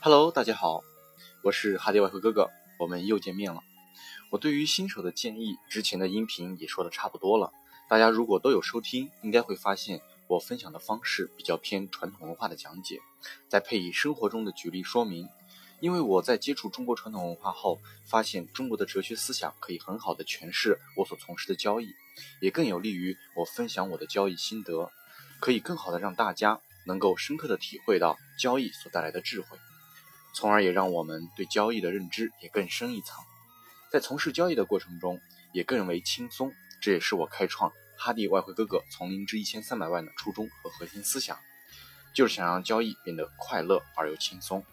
Hello，大家好，我是哈迪外科哥哥，我们又见面了。我对于新手的建议，之前的音频也说的差不多了。大家如果都有收听，应该会发现我分享的方式比较偏传统文化的讲解，再配以生活中的举例说明。因为我在接触中国传统文化后，发现中国的哲学思想可以很好的诠释我所从事的交易，也更有利于我分享我的交易心得，可以更好的让大家能够深刻的体会到交易所带来的智慧。从而也让我们对交易的认知也更深一层，在从事交易的过程中也更为轻松。这也是我开创哈迪外汇哥哥从零至一千三百万的初衷和核心思想，就是想让交易变得快乐而又轻松。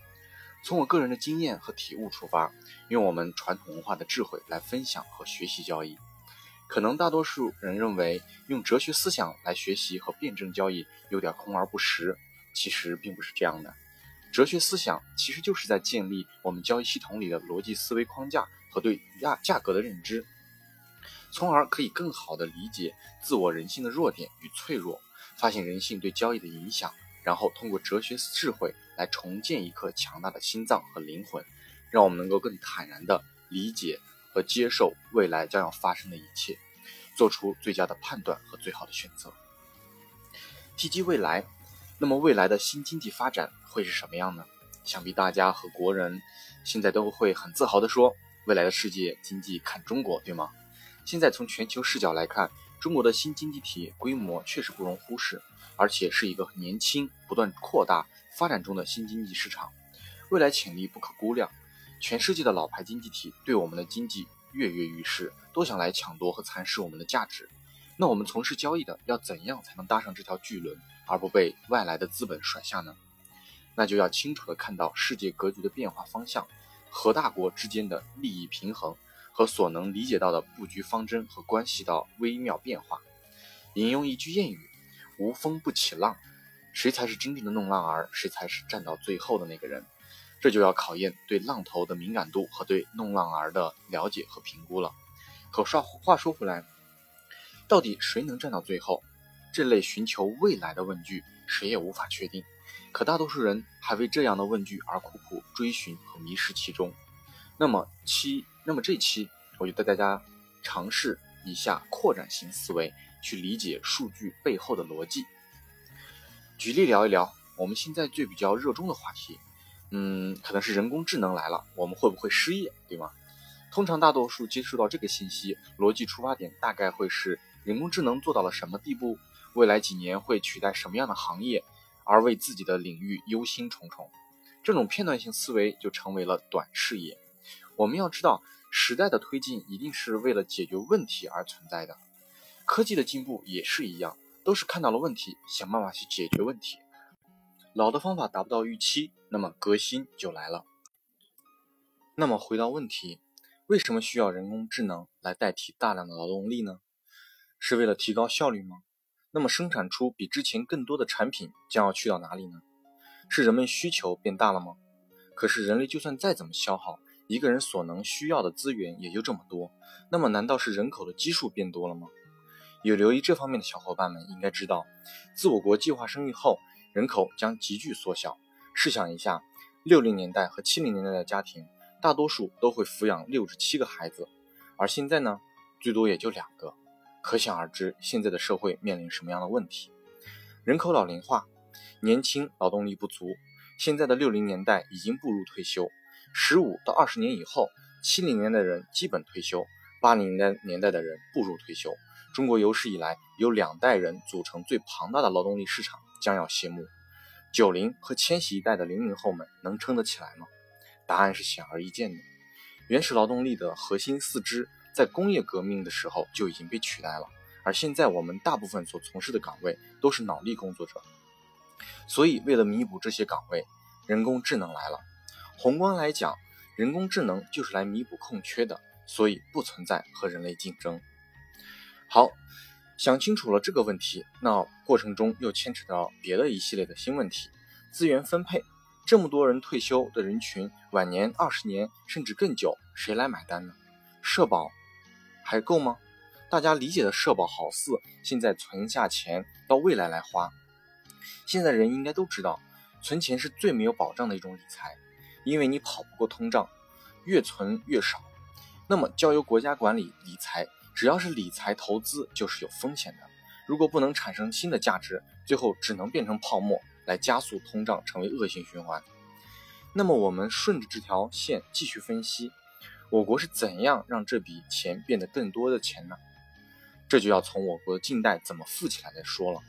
从我个人的经验和体悟出发，用我们传统文化的智慧来分享和学习交易。可能大多数人认为用哲学思想来学习和辩证交易有点空而不实，其实并不是这样的。哲学思想其实就是在建立我们交易系统里的逻辑思维框架和对价价格的认知，从而可以更好的理解自我人性的弱点与脆弱，发现人性对交易的影响，然后通过哲学智慧来重建一颗强大的心脏和灵魂，让我们能够更坦然地理解和接受未来将要发生的一切，做出最佳的判断和最好的选择。提及未来。那么未来的新经济发展会是什么样呢？想必大家和国人现在都会很自豪地说，未来的世界经济看中国，对吗？现在从全球视角来看，中国的新经济体规模确实不容忽视，而且是一个年轻、不断扩大发展中的新经济市场，未来潜力不可估量。全世界的老牌经济体对我们的经济跃跃欲试，都想来抢夺和蚕食我们的价值。那我们从事交易的要怎样才能搭上这条巨轮？而不被外来的资本甩下呢？那就要清楚地看到世界格局的变化方向，和大国之间的利益平衡和所能理解到的布局方针和关系到微妙变化。引用一句谚语：“无风不起浪。”谁才是真正的弄浪儿？谁才是站到最后的那个人？这就要考验对浪头的敏感度和对弄浪儿的了解和评估了。可说话说回来，到底谁能站到最后？这类寻求未来的问句，谁也无法确定。可大多数人还为这样的问句而苦苦追寻和迷失其中。那么期，那么这期我就带大家尝试一下扩展型思维，去理解数据背后的逻辑。举例聊一聊我们现在最比较热衷的话题，嗯，可能是人工智能来了，我们会不会失业，对吗？通常大多数接触到这个信息，逻辑出发点大概会是人工智能做到了什么地步。未来几年会取代什么样的行业，而为自己的领域忧心忡忡，这种片段性思维就成为了短视野。我们要知道，时代的推进一定是为了解决问题而存在的，科技的进步也是一样，都是看到了问题，想办法去解决问题。老的方法达不到预期，那么革新就来了。那么回到问题，为什么需要人工智能来代替大量的劳动力呢？是为了提高效率吗？那么生产出比之前更多的产品将要去到哪里呢？是人们需求变大了吗？可是人类就算再怎么消耗，一个人所能需要的资源也就这么多。那么难道是人口的基数变多了吗？有留意这方面的小伙伴们应该知道，自我国计划生育后，人口将急剧缩小。试想一下，六零年代和七零年代的家庭，大多数都会抚养六至七个孩子，而现在呢，最多也就两个。可想而知，现在的社会面临什么样的问题？人口老龄化，年轻劳动力不足。现在的六零年代已经步入退休，十五到二十年以后，七零年代的人基本退休，八零年年代的人步入退休。中国有史以来由两代人组成最庞大的劳动力市场将要谢幕。九零和千禧一代的零零后们能撑得起来吗？答案是显而易见的。原始劳动力的核心四肢。在工业革命的时候就已经被取代了，而现在我们大部分所从事的岗位都是脑力工作者，所以为了弥补这些岗位，人工智能来了。宏观来讲，人工智能就是来弥补空缺的，所以不存在和人类竞争。好，想清楚了这个问题，那过程中又牵扯到别的一系列的新问题：资源分配、这么多人退休的人群，晚年二十年甚至更久，谁来买单呢？社保还够吗？大家理解的社保好似现在存下钱到未来来花。现在人应该都知道，存钱是最没有保障的一种理财，因为你跑不过通胀，越存越少。那么交由国家管理理财，只要是理财投资就是有风险的。如果不能产生新的价值，最后只能变成泡沫。来加速通胀，成为恶性循环。那么，我们顺着这条线继续分析，我国是怎样让这笔钱变得更多的钱呢？这就要从我国近代怎么富起来再说了。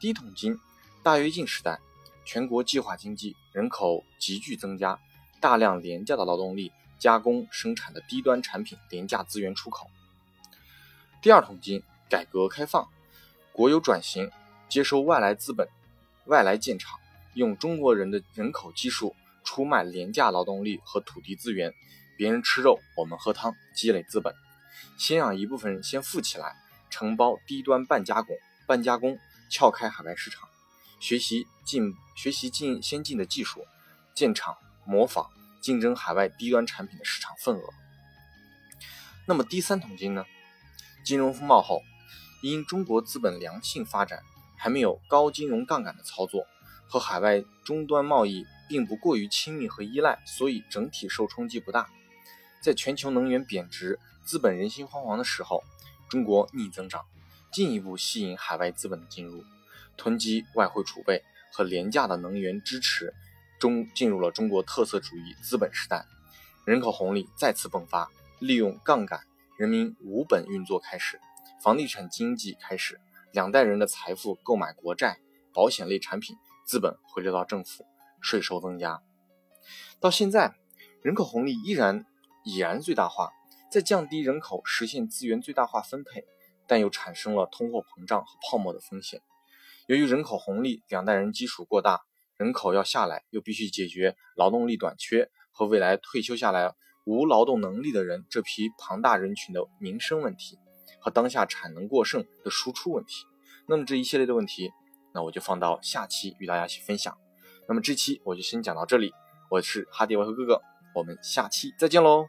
第一桶金，大跃进时代，全国计划经济，人口急剧增加，大量廉价的劳动力加工生产的低端产品，廉价资源出口。第二桶金，改革开放，国有转型，接收外来资本。外来建厂，用中国人的人口基数出卖廉价劳动力和土地资源，别人吃肉，我们喝汤，积累资本。先让一部分人先富起来，承包低端半加工，半加工撬开海外市场，学习进学习进先进的技术，建厂模仿，竞争海外低端产品的市场份额。那么第三桶金呢？金融风暴后，因中国资本良性发展。还没有高金融杠杆的操作，和海外终端贸易并不过于亲密和依赖，所以整体受冲击不大。在全球能源贬值、资本人心惶惶的时候，中国逆增长，进一步吸引海外资本的进入，囤积外汇储备和廉价的能源支持中，进入了中国特色主义资本时代，人口红利再次迸发，利用杠杆，人民无本运作开始，房地产经济开始。两代人的财富购买国债、保险类产品，资本回流到政府，税收增加。到现在，人口红利依然已然最大化，在降低人口、实现资源最大化分配，但又产生了通货膨胀和泡沫的风险。由于人口红利，两代人基数过大，人口要下来，又必须解决劳动力短缺和未来退休下来无劳动能力的人这批庞大人群的民生问题。和当下产能过剩的输出问题，那么这一系列的问题，那我就放到下期与大家去分享。那么这期我就先讲到这里，我是哈迪外和哥哥，我们下期再见喽。